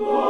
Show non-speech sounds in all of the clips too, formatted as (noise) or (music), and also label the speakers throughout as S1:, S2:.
S1: Lord.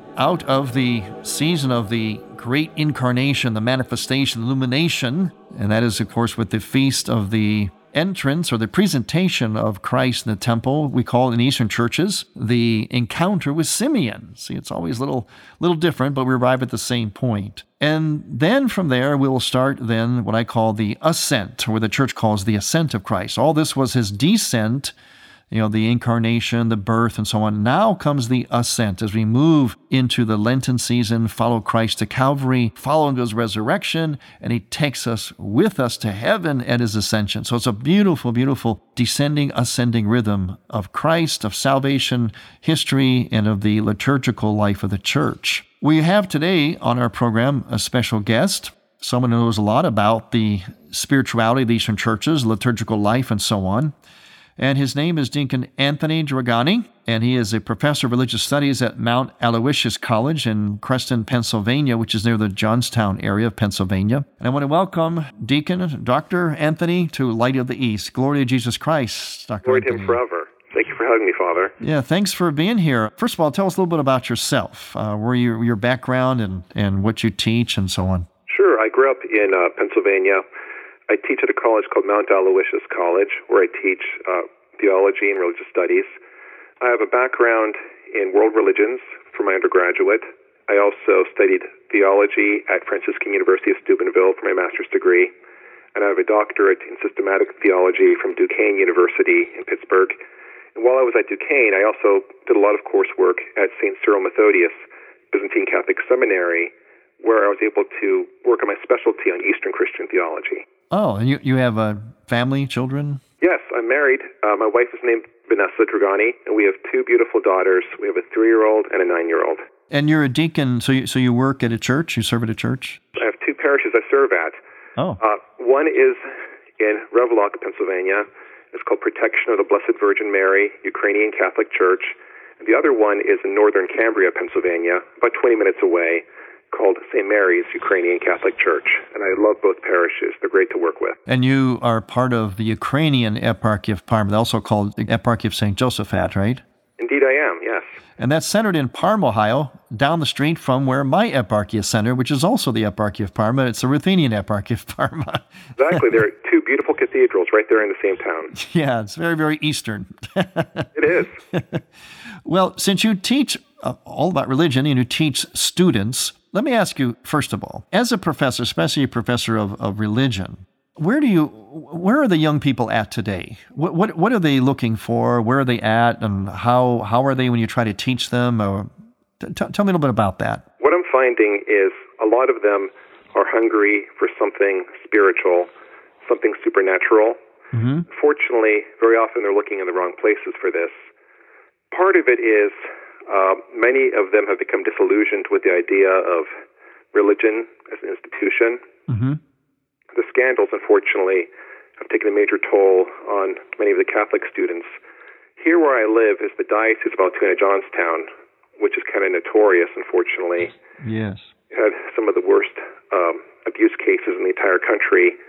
S1: out of the season of the great incarnation, the manifestation, the illumination, and that is, of course, with the feast of the entrance or the presentation of Christ in the temple. We call in Eastern churches the encounter with Simeon. See, it's always a little, little different, but we arrive at the same point. And then from there, we will start then what I call the ascent, or the church calls the ascent of Christ. All this was his descent you know, the incarnation, the birth, and so on. Now comes the ascent as we move into the Lenten season, follow Christ to Calvary, follow his resurrection, and he takes us with us to heaven at his ascension. So it's a beautiful, beautiful descending, ascending rhythm of Christ, of salvation, history, and of the liturgical life of the church. We have today on our program a special guest, someone who knows a lot about the spirituality of the Eastern churches, liturgical life, and so on and his name is Deacon Anthony Dragani, and he is a professor of religious studies at Mount Aloysius College in Cresson, Pennsylvania, which is near the Johnstown area of Pennsylvania. And I want to welcome Deacon Dr. Anthony to Light of the East. Glory to Jesus Christ, Dr.
S2: Glory
S1: Anthony.
S2: to him forever. Thank you for having me, Father.
S1: Yeah, thanks for being here. First of all, tell us a little bit about yourself, uh, where you, your background and, and what you teach and so on.
S2: Sure. I grew up in uh, Pennsylvania. I teach at a college called Mount Aloysius College, where I teach uh, theology and religious studies. I have a background in world religions for my undergraduate. I also studied theology at Franciscan University of Steubenville for my master's degree, and I have a doctorate in systematic theology from Duquesne University in Pittsburgh. And while I was at Duquesne, I also did a lot of coursework at St. Cyril Methodius Byzantine Catholic Seminary, where I was able to work on my specialty on Eastern Christian theology.
S1: Oh, and you, you have a family, children?
S2: Yes, I'm married. Uh, my wife is named Vanessa Dragani, and we have two beautiful daughters. We have a three-year-old and a nine-year-old.
S1: And you're a deacon, so you, so you work at a church? You serve at a church?
S2: I have two parishes I serve at.
S1: Oh.
S2: Uh, one is in Revloc, Pennsylvania. It's called Protection of the Blessed Virgin Mary Ukrainian Catholic Church. And the other one is in northern Cambria, Pennsylvania, about 20 minutes away called St. Mary's Ukrainian Catholic Church, and I love both parishes. They're great to work with.
S1: And you are part of the Ukrainian Eparchy of Parma, also called the Eparchy of St. Josaphat, right?
S2: Indeed, I am, yes.
S1: And that's centered in Parma, Ohio, down the street from where my eparchy is centered, which is also the Eparchy of Parma. It's the Ruthenian Eparchy of Parma. (laughs)
S2: exactly. There are two beautiful cathedrals right there in the same town.
S1: Yeah, it's very, very Eastern. (laughs)
S2: it is.
S1: well, since you teach uh, all about religion and you teach students, let me ask you, first of all, as a professor, especially a professor of, of religion, where do you where are the young people at today? What, what what are they looking for? Where are they at, and how how are they when you try to teach them? Or t- tell me a little bit about that.
S2: What I'm finding is a lot of them are hungry for something spiritual, something supernatural.
S1: Mm-hmm.
S2: Fortunately, very often they're looking in the wrong places for this. Part of it is uh, many of them have become disillusioned with the idea of religion as an institution.
S1: Mm-hmm.
S2: The scandals, unfortunately, have taken a major toll on many of the Catholic students. Here, where I live, is the Diocese of Altoona Johnstown, which is kind of notorious, unfortunately.
S1: Yes.
S2: It had some of the worst um, abuse cases in the entire country.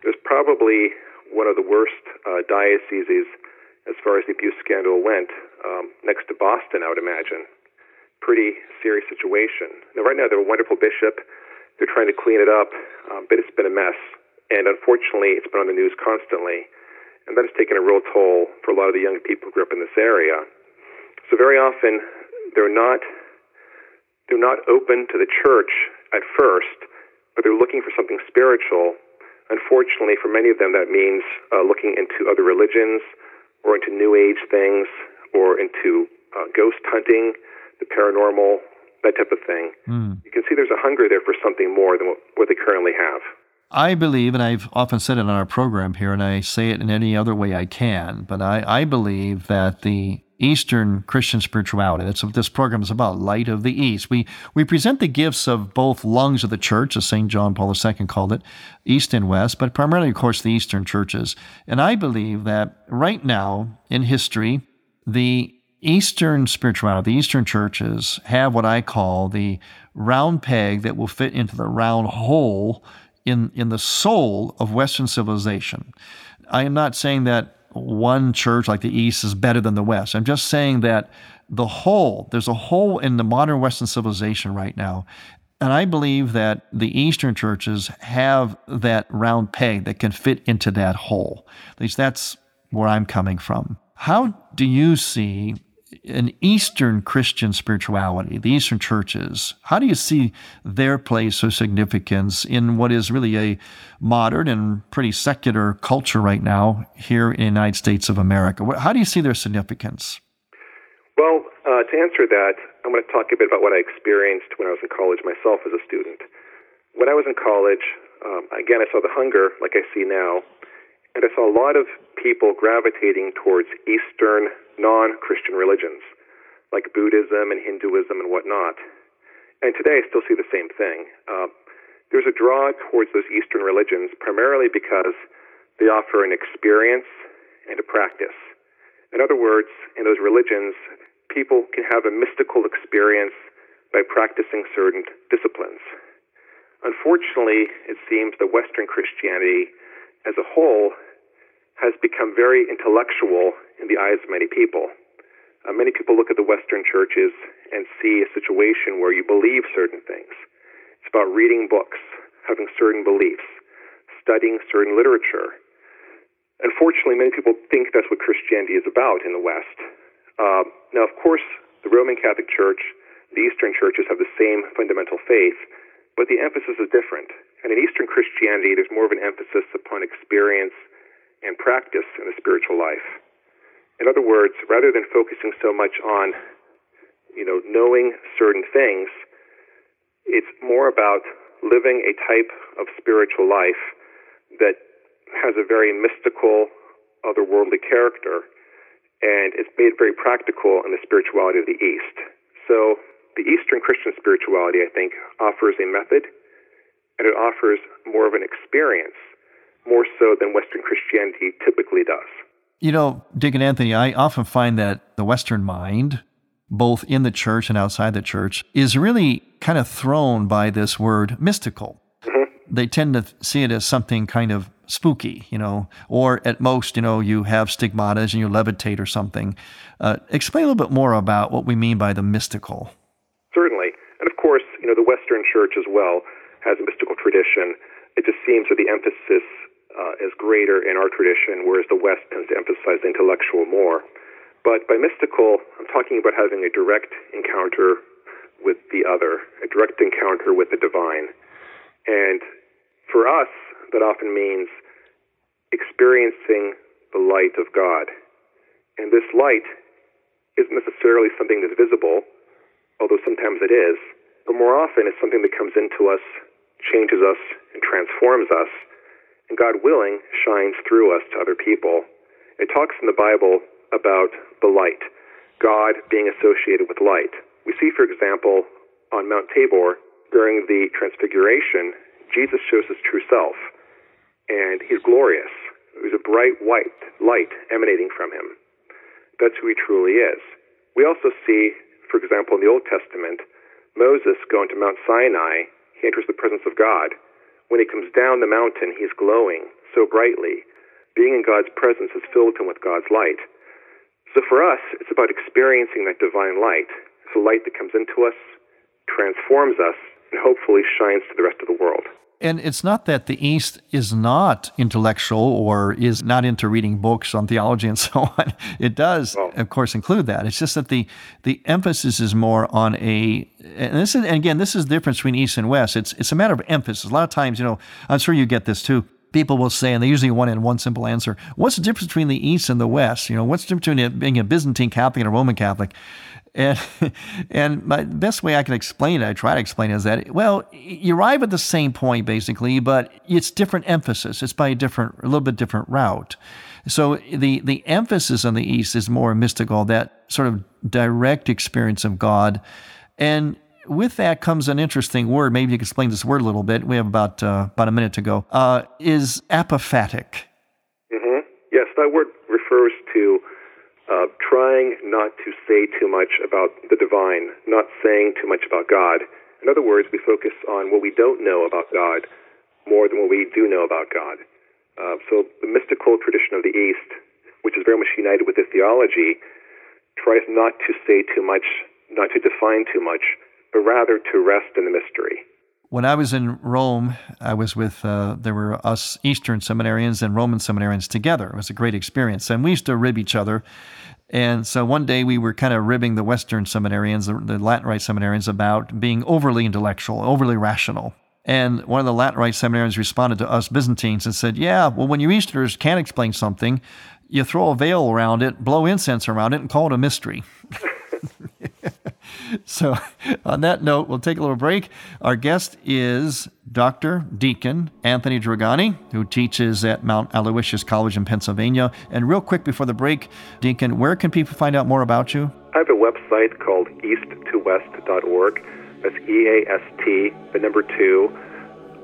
S2: It was probably one of the worst uh, dioceses as far as the abuse scandal went, um, next to Boston, I would imagine. Pretty serious situation. Now, right now, they have a wonderful bishop. They're trying to clean it up, um, but it's been a mess. And unfortunately, it's been on the news constantly. And that has taken a real toll for a lot of the young people who grew up in this area. So very often, they're not they're not open to the church at first, but they're looking for something spiritual. Unfortunately, for many of them, that means uh, looking into other religions or into New Age things or into uh, ghost hunting, the paranormal, that type of thing.
S1: Mm.
S2: You can see there's a hunger there for something more than what, what they currently have.
S1: I believe, and I've often said it on our program here, and I say it in any other way I can, but I, I believe that the Eastern Christian spirituality. That's what this program is about, Light of the East. We, we present the gifts of both lungs of the church, as St. John Paul II called it, East and West, but primarily, of course, the Eastern churches. And I believe that right now in history, the Eastern spirituality, the Eastern churches have what I call the round peg that will fit into the round hole in, in the soul of Western civilization. I am not saying that one church like the East is better than the West. I'm just saying that the whole, there's a hole in the modern Western civilization right now. And I believe that the Eastern churches have that round peg that can fit into that hole. At least that's where I'm coming from. How do you see an Eastern Christian spirituality, the Eastern churches, how do you see their place or significance in what is really a modern and pretty secular culture right now here in the United States of America? How do you see their significance?
S2: Well, uh, to answer that, I'm going to talk a bit about what I experienced when I was in college myself as a student. When I was in college, um, again, I saw the hunger like I see now, and I saw a lot of people gravitating towards Eastern non Christian religions, like Buddhism and Hinduism and whatnot. And today I still see the same thing. Uh, there's a draw towards those Eastern religions primarily because they offer an experience and a practice. In other words, in those religions, people can have a mystical experience by practicing certain disciplines. Unfortunately, it seems that Western Christianity as a whole has become very intellectual in the eyes of many people. Uh, many people look at the Western churches and see a situation where you believe certain things. It's about reading books, having certain beliefs, studying certain literature. Unfortunately, many people think that's what Christianity is about in the West. Uh, now, of course, the Roman Catholic Church, the Eastern churches have the same fundamental faith, but the emphasis is different. And in Eastern Christianity, there's more of an emphasis upon experience and practice in the spiritual life. In other words, rather than focusing so much on, you know, knowing certain things, it's more about living a type of spiritual life that has a very mystical, otherworldly character, and it's made very practical in the spirituality of the East. So the Eastern Christian spirituality, I think, offers a method and it offers more of an experience more so than Western Christianity typically does.
S1: You know, Deacon Anthony, I often find that the Western mind, both in the church and outside the church, is really kind of thrown by this word mystical.
S2: Mm-hmm.
S1: They tend to see it as something kind of spooky, you know, or at most, you know, you have stigmatas and you levitate or something. Uh, explain a little bit more about what we mean by the mystical.
S2: Certainly. And of course, you know, the Western church as well has a mystical tradition. It just seems that the emphasis uh, is greater in our tradition, whereas the West tends to emphasize the intellectual more. But by mystical, I'm talking about having a direct encounter with the other, a direct encounter with the divine. And for us, that often means experiencing the light of God. And this light isn't necessarily something that's visible, although sometimes it is, but more often it's something that comes into us, changes us, and transforms us and God willing, shines through us to other people. It talks in the Bible about the light, God being associated with light. We see, for example, on Mount Tabor, during the Transfiguration, Jesus shows his true self, and he's glorious. There's a bright white light emanating from him. That's who he truly is. We also see, for example, in the Old Testament, Moses going to Mount Sinai, he enters the presence of God. When he comes down the mountain, he's glowing so brightly. Being in God's presence has filled him with God's light. So for us, it's about experiencing that divine light. It's a light that comes into us, transforms us, and hopefully shines to the rest of the world.
S1: And it's not that the East is not intellectual or is not into reading books on theology and (laughs) so on. It does, well, of course, include that. It's just that the the emphasis is more on a and this is and again this is the difference between East and West. It's it's a matter of emphasis. A lot of times, you know, I'm sure you get this too. People will say, and they usually want in one simple answer: What's the difference between the East and the West? You know, what's the difference between being a Byzantine Catholic and a Roman Catholic? And (laughs) and my best way I can explain it, I try to explain it, is that well, you arrive at the same point basically, but it's different emphasis. It's by a different, a little bit different route. So the the emphasis on the East is more mystical, that sort of direct experience of God, and with that comes an interesting word. Maybe you can explain this word a little bit. We have about uh, about a minute to go. Uh, is apophatic.
S2: Mm-hmm. Yes, that word refers to uh, trying not to say too much about the divine, not saying too much about God. In other words, we focus on what we don't know about God more than what we do know about God. Uh, so the mystical tradition of the East, which is very much united with the theology, tries not to say too much, not to define too much, but rather to rest in the mystery.
S1: When I was in Rome, I was with, uh, there were us Eastern seminarians and Roman seminarians together. It was a great experience. And we used to rib each other. And so one day we were kind of ribbing the Western seminarians, the, the Latin Rite seminarians, about being overly intellectual, overly rational. And one of the Latin Rite seminarians responded to us Byzantines and said, Yeah, well, when you Easterners can't explain something, you throw a veil around it, blow incense around it, and call it a mystery. (laughs) (laughs) so, on that note, we'll take a little break. Our guest is Dr. Deacon Anthony Dragani, who teaches at Mount Aloysius College in Pennsylvania. And real quick before the break, Deacon, where can people find out more about you?
S2: I have a website called east2west.org. That's E A S T, the number two,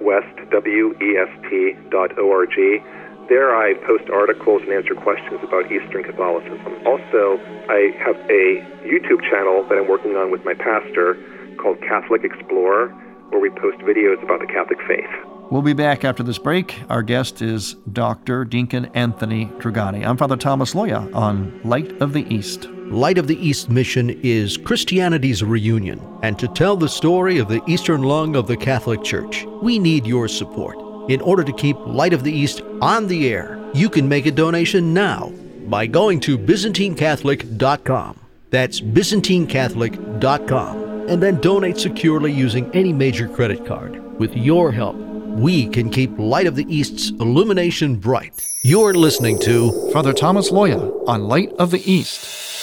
S2: West, W E S T dot O R G. There I post articles and answer questions about Eastern Catholicism. Also, I have a YouTube channel that I'm working on with my pastor called Catholic Explorer, where we post videos about the Catholic faith.
S1: We'll be back after this break. Our guest is Dr. Deacon Anthony Dragani. I'm Father Thomas Loya on Light of the East.
S3: Light of the East mission is Christianity's reunion. And to tell the story of the Eastern lung of the Catholic Church, we need your support. In order to keep Light of the East on the air, you can make a donation now by going to ByzantineCatholic.com. That's ByzantineCatholic.com. And then donate securely using any major credit card. With your help, we can keep Light of the East's illumination bright. You're listening to
S1: Father Thomas Loya on Light of the East.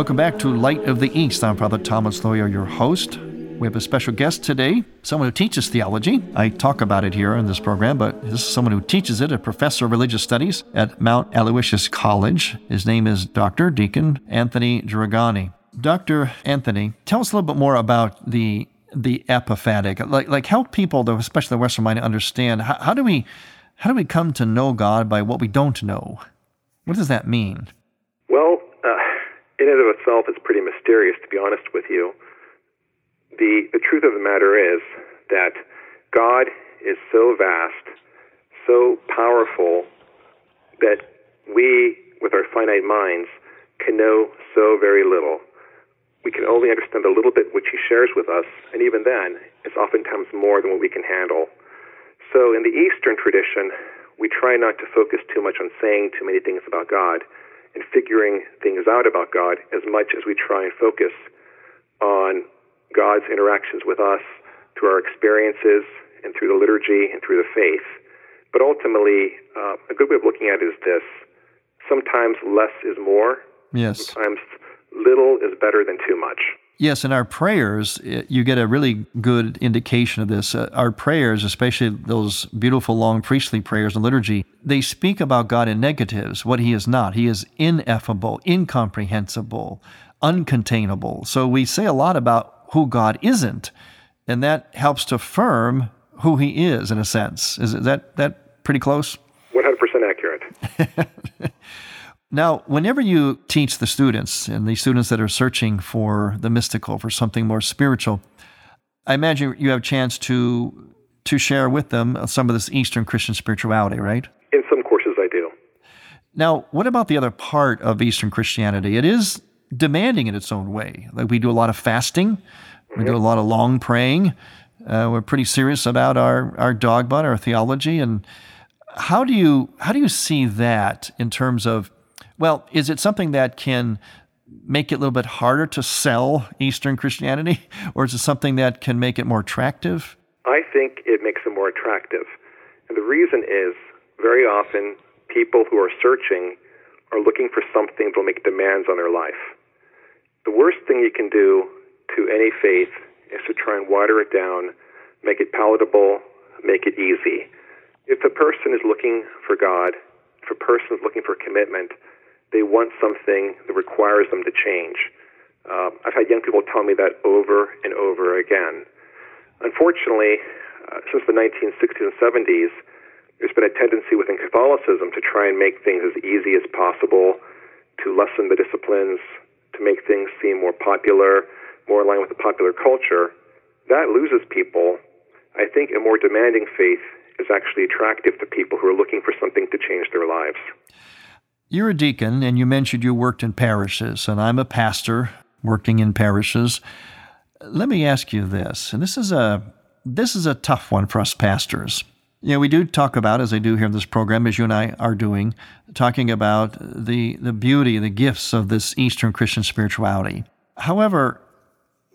S1: Welcome back to Light of the East. I'm Father Thomas Loya, your host. We have a special guest today, someone who teaches theology. I talk about it here in this program, but this is someone who teaches it, a professor of religious studies at Mount Aloysius College. His name is Dr. Deacon Anthony Dragani. Dr. Anthony, tell us a little bit more about the the apophatic. Like like help people, though, especially the Western mind, understand how, how do we how do we come to know God by what we don't know? What does that mean?
S2: In and of itself, is pretty mysterious, to be honest with you. The, the truth of the matter is that God is so vast, so powerful, that we, with our finite minds, can know so very little. We can only understand a little bit which He shares with us, and even then, it's oftentimes more than what we can handle. So, in the Eastern tradition, we try not to focus too much on saying too many things about God and figuring things out about God as much as we try and focus on God's interactions with us through our experiences and through the liturgy and through the faith. But ultimately, uh, a good way of looking at it is this sometimes less is more.
S1: Yes.
S2: Sometimes little is better than too much.
S1: Yes, in our prayers, you get a really good indication of this. Uh, our prayers, especially those beautiful long priestly prayers in liturgy, they speak about God in negatives, what He is not. He is ineffable, incomprehensible, uncontainable. So we say a lot about who God isn't, and that helps to affirm who He is in a sense. Is that that pretty close?
S2: 100% accurate. (laughs)
S1: Now, whenever you teach the students and the students that are searching for the mystical, for something more spiritual, I imagine you have a chance to to share with them some of this Eastern Christian spirituality, right?
S2: In some courses, I do.
S1: Now, what about the other part of Eastern Christianity? It is demanding in its own way. Like we do a lot of fasting, we do a lot of long praying. Uh, we're pretty serious about our our dogma, our theology, and how do you how do you see that in terms of well, is it something that can make it a little bit harder to sell Eastern Christianity, (laughs) or is it something that can make it more attractive?
S2: I think it makes it more attractive. And the reason is very often people who are searching are looking for something that will make demands on their life. The worst thing you can do to any faith is to try and water it down, make it palatable, make it easy. If a person is looking for God, if a person is looking for commitment, they want something that requires them to change. Uh, I've had young people tell me that over and over again. Unfortunately, uh, since the 1960s and 70s, there's been a tendency within Catholicism to try and make things as easy as possible, to lessen the disciplines, to make things seem more popular, more in line with the popular culture. That loses people. I think a more demanding faith is actually attractive to people who are looking for something to change their lives.
S1: You're a deacon, and you mentioned you worked in parishes, and I'm a pastor working in parishes. Let me ask you this, and this is a this is a tough one for us pastors. You know, we do talk about, as I do here in this program, as you and I are doing, talking about the the beauty, the gifts of this Eastern Christian spirituality. However,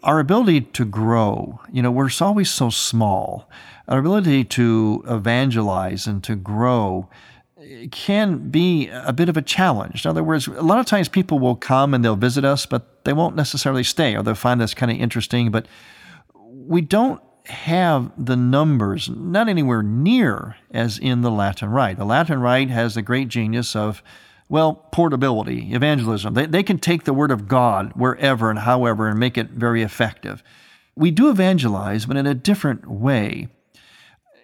S1: our ability to grow, you know, we're always so small. Our ability to evangelize and to grow can be a bit of a challenge. In other words, a lot of times people will come and they'll visit us, but they won't necessarily stay, or they'll find this kind of interesting. But we don't have the numbers, not anywhere near as in the Latin Rite. The Latin Rite has the great genius of, well, portability, evangelism. They, they can take the Word of God wherever and however and make it very effective. We do evangelize, but in a different way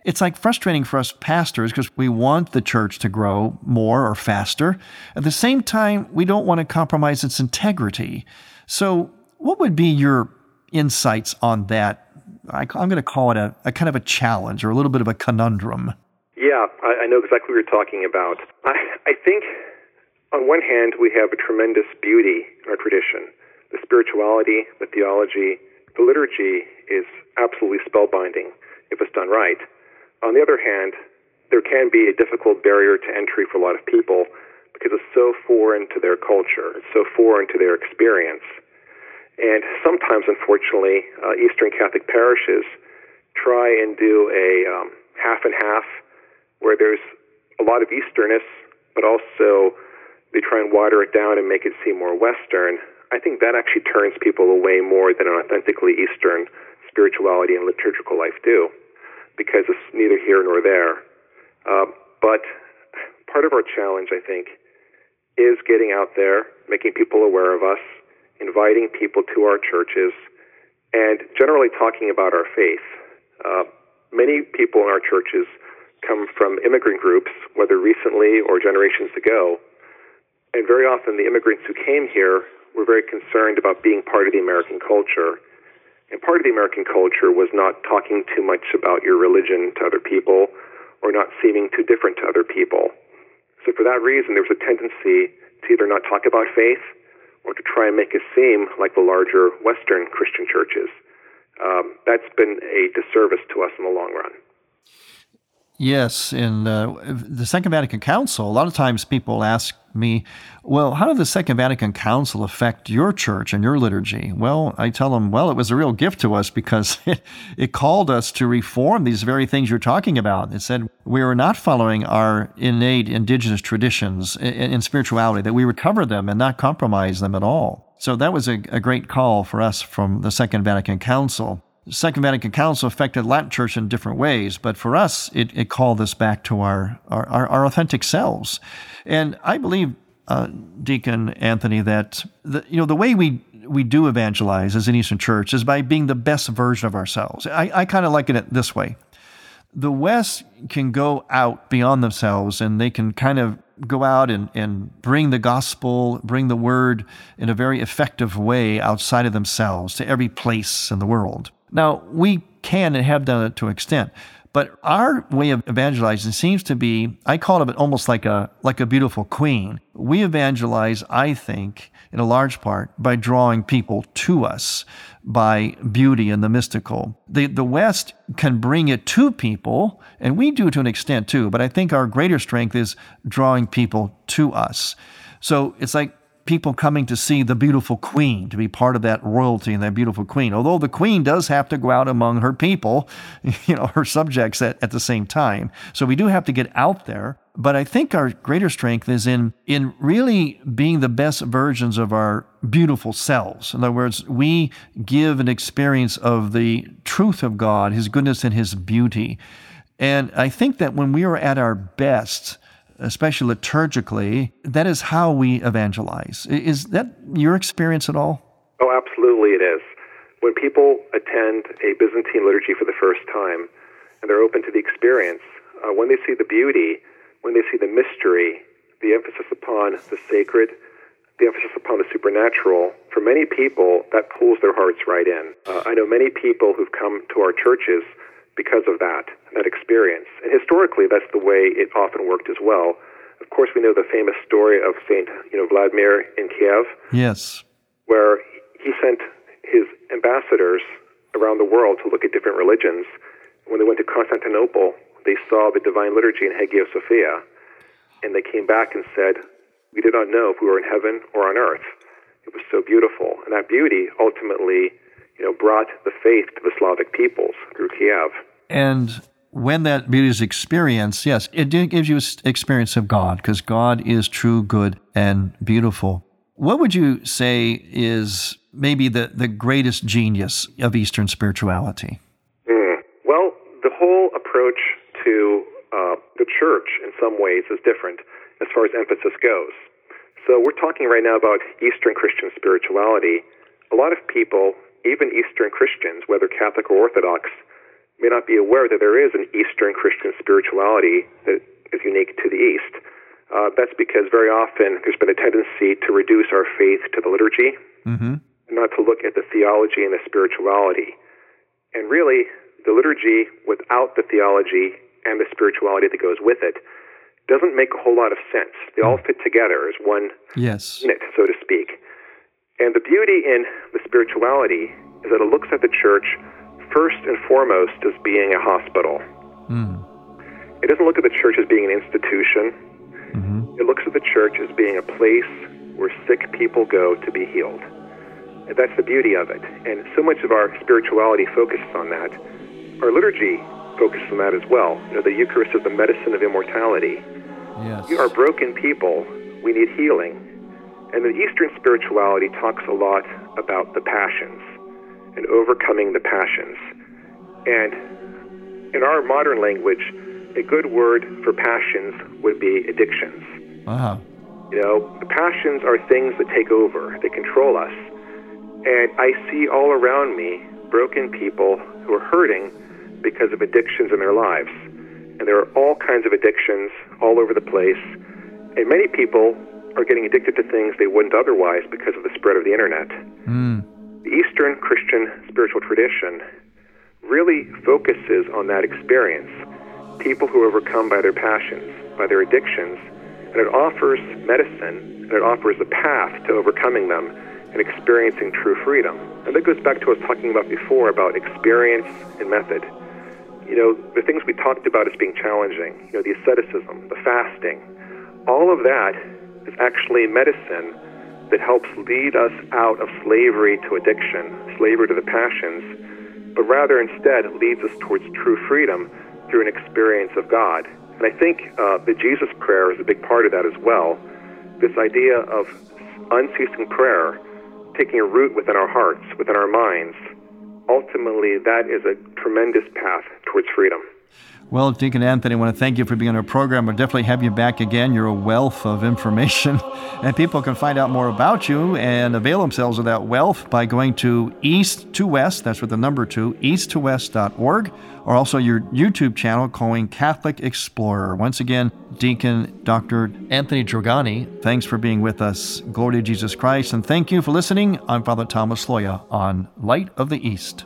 S1: it's like frustrating for us pastors because we want the church to grow more or faster. At the same time, we don't want to compromise its integrity. So, what would be your insights on that? I, am going to call it a, a, kind of a challenge or a little bit of a conundrum.
S2: Yeah, I, I know exactly what you're talking about. I, I think, on one hand, we have a tremendous beauty in our tradition. The spirituality, the theology, the liturgy is absolutely spellbinding if it's done right. On the other hand, there can be a difficult barrier to entry for a lot of people because it's so foreign to their culture, it's so foreign to their experience. And sometimes, unfortunately, uh, Eastern Catholic parishes try and do a um, half and half where there's a lot of Easternness, but also they try and water it down and make it seem more Western. I think that actually turns people away more than an authentically Eastern spirituality and liturgical life do because it's neither here nor there. Uh, but part of our challenge, I think, is getting out there, making people aware of us, inviting people to our churches, and generally talking about our faith. Uh, many people in our churches come from immigrant groups, whether recently or generations ago. And very often, the immigrants who came here were very concerned about being part of the American culture part of the American culture was not talking too much about your religion to other people or not seeming too different to other people. So, for that reason, there was a tendency to either not talk about faith or to try and make it seem like the larger Western Christian churches. Um, that's been a disservice to us in the long run.
S1: Yes, in uh, the Second Vatican Council, a lot of times people ask me, well, how did the Second Vatican Council affect your church and your liturgy? Well, I tell them, well, it was a real gift to us because it, (laughs) it called us to reform these very things you're talking about. It said we were not following our innate indigenous traditions in, in spirituality, that we recover them and not compromise them at all. So that was a, a great call for us from the Second Vatican Council. Second Vatican Council affected Latin Church in different ways, but for us, it, it called us back to our, our, our, authentic selves. And I believe, uh, Deacon Anthony, that the, you know the way we we do evangelize as an Eastern Church is by being the best version of ourselves. I, I kind of like it this way. The West can go out beyond themselves and they can kind of go out and, and bring the gospel, bring the word in a very effective way outside of themselves to every place in the world. Now, we can and have done it to an extent, but our way of evangelizing seems to be, I call it almost like a, like a beautiful queen. We evangelize, I think, in a large part by drawing people to us by beauty and the mystical. The, the West can bring it to people, and we do to an extent too, but I think our greater strength is drawing people to us. So it's like people coming to see the beautiful queen, to be part of that royalty and that beautiful queen. Although the queen does have to go out among her people, (laughs) you know, her subjects at, at the same time. So we do have to get out there. But I think our greater strength is in, in really being the best versions of our beautiful selves. In other words, we give an experience of the truth of God, His goodness and His beauty. And I think that when we are at our best, especially liturgically, that is how we evangelize. Is that your experience at all?
S2: Oh, absolutely, it is. When people attend a Byzantine liturgy for the first time and they're open to the experience, uh, when they see the beauty, when they see the mystery, the emphasis upon the sacred, the emphasis upon the supernatural, for many people, that pulls their hearts right in. Uh, I know many people who've come to our churches because of that, that experience. And historically, that's the way it often worked as well. Of course, we know the famous story of Saint, you know, Vladimir in Kiev.
S1: Yes.
S2: Where he sent his ambassadors around the world to look at different religions. When they went to Constantinople, they saw the divine liturgy in Hagia Sophia, and they came back and said, "We did not know if we were in heaven or on earth. It was so beautiful." And that beauty ultimately you know, brought the faith to the Slavic peoples through Kiev.
S1: And when that beauty is experienced, yes, it gives you an experience of God because God is true, good, and beautiful. What would you say is maybe the, the greatest genius of Eastern spirituality?
S2: Mm. Well, the whole approach to uh, the church in some ways is different as far as emphasis goes. So we're talking right now about Eastern Christian spirituality. A lot of people even Eastern Christians, whether Catholic or Orthodox, may not be aware that there is an Eastern Christian spirituality that is unique to the East. Uh, that's because very often there's been a tendency to reduce our faith to the liturgy, mm-hmm. not to look at the theology and the spirituality. And really, the liturgy without the theology and the spirituality that goes with it doesn't make a whole lot of sense. They all fit together as one
S1: yes.
S2: unit, so to speak. And the beauty in the spirituality is that it looks at the church first and foremost as being a hospital. Mm. It doesn't look at the church as being an institution. Mm-hmm. It looks at the church as being a place where sick people go to be healed. And that's the beauty of it. And so much of our spirituality focuses on that. Our liturgy focuses on that as well. You know, the Eucharist is the medicine of immortality.
S1: Yes.
S2: We are broken people. We need healing. And the Eastern spirituality talks a lot about the passions and overcoming the passions. And in our modern language, a good word for passions would be addictions.
S1: Uh-huh.
S2: You know, the passions are things that take over, they control us. And I see all around me broken people who are hurting because of addictions in their lives. And there are all kinds of addictions all over the place. And many people are getting addicted to things they wouldn't otherwise because of the spread of the internet. Mm. The Eastern Christian spiritual tradition really focuses on that experience. People who are overcome by their passions, by their addictions, and it offers medicine and it offers a path to overcoming them and experiencing true freedom. And that goes back to what I was talking about before about experience and method. You know, the things we talked about as being challenging, you know, the asceticism, the fasting, all of that actually medicine that helps lead us out of slavery to addiction, slavery to the passions, but rather instead leads us towards true freedom through an experience of God. And I think uh, the Jesus prayer is a big part of that as well. This idea of unceasing prayer, taking a root within our hearts, within our minds, ultimately that is a tremendous path towards freedom.
S1: Well, Deacon Anthony, I want to thank you for being on our program. We'll definitely have you back again. You're a wealth of information, (laughs) and people can find out more about you and avail themselves of that wealth by going to East to West, that's with the number two, east2west.org, or also your YouTube channel calling Catholic Explorer. Once again, Deacon Dr. Anthony Dragani, thanks for being with us. Glory to Jesus Christ, and thank you for listening. I'm Father Thomas Loya on Light of the East.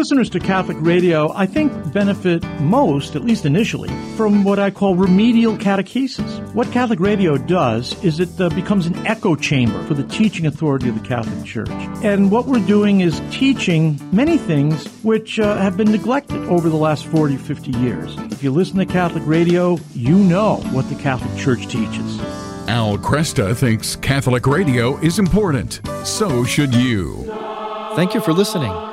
S4: Listeners to Catholic radio, I think, benefit most, at least initially, from what I call remedial catechesis. What Catholic radio does is it uh, becomes an echo chamber for the teaching authority of the Catholic Church. And what we're doing is teaching many things which uh, have been neglected over the last 40, 50 years. If you listen to Catholic radio, you know what the Catholic Church teaches.
S5: Al Kresta thinks Catholic radio is important. So should you.
S1: Thank you for listening.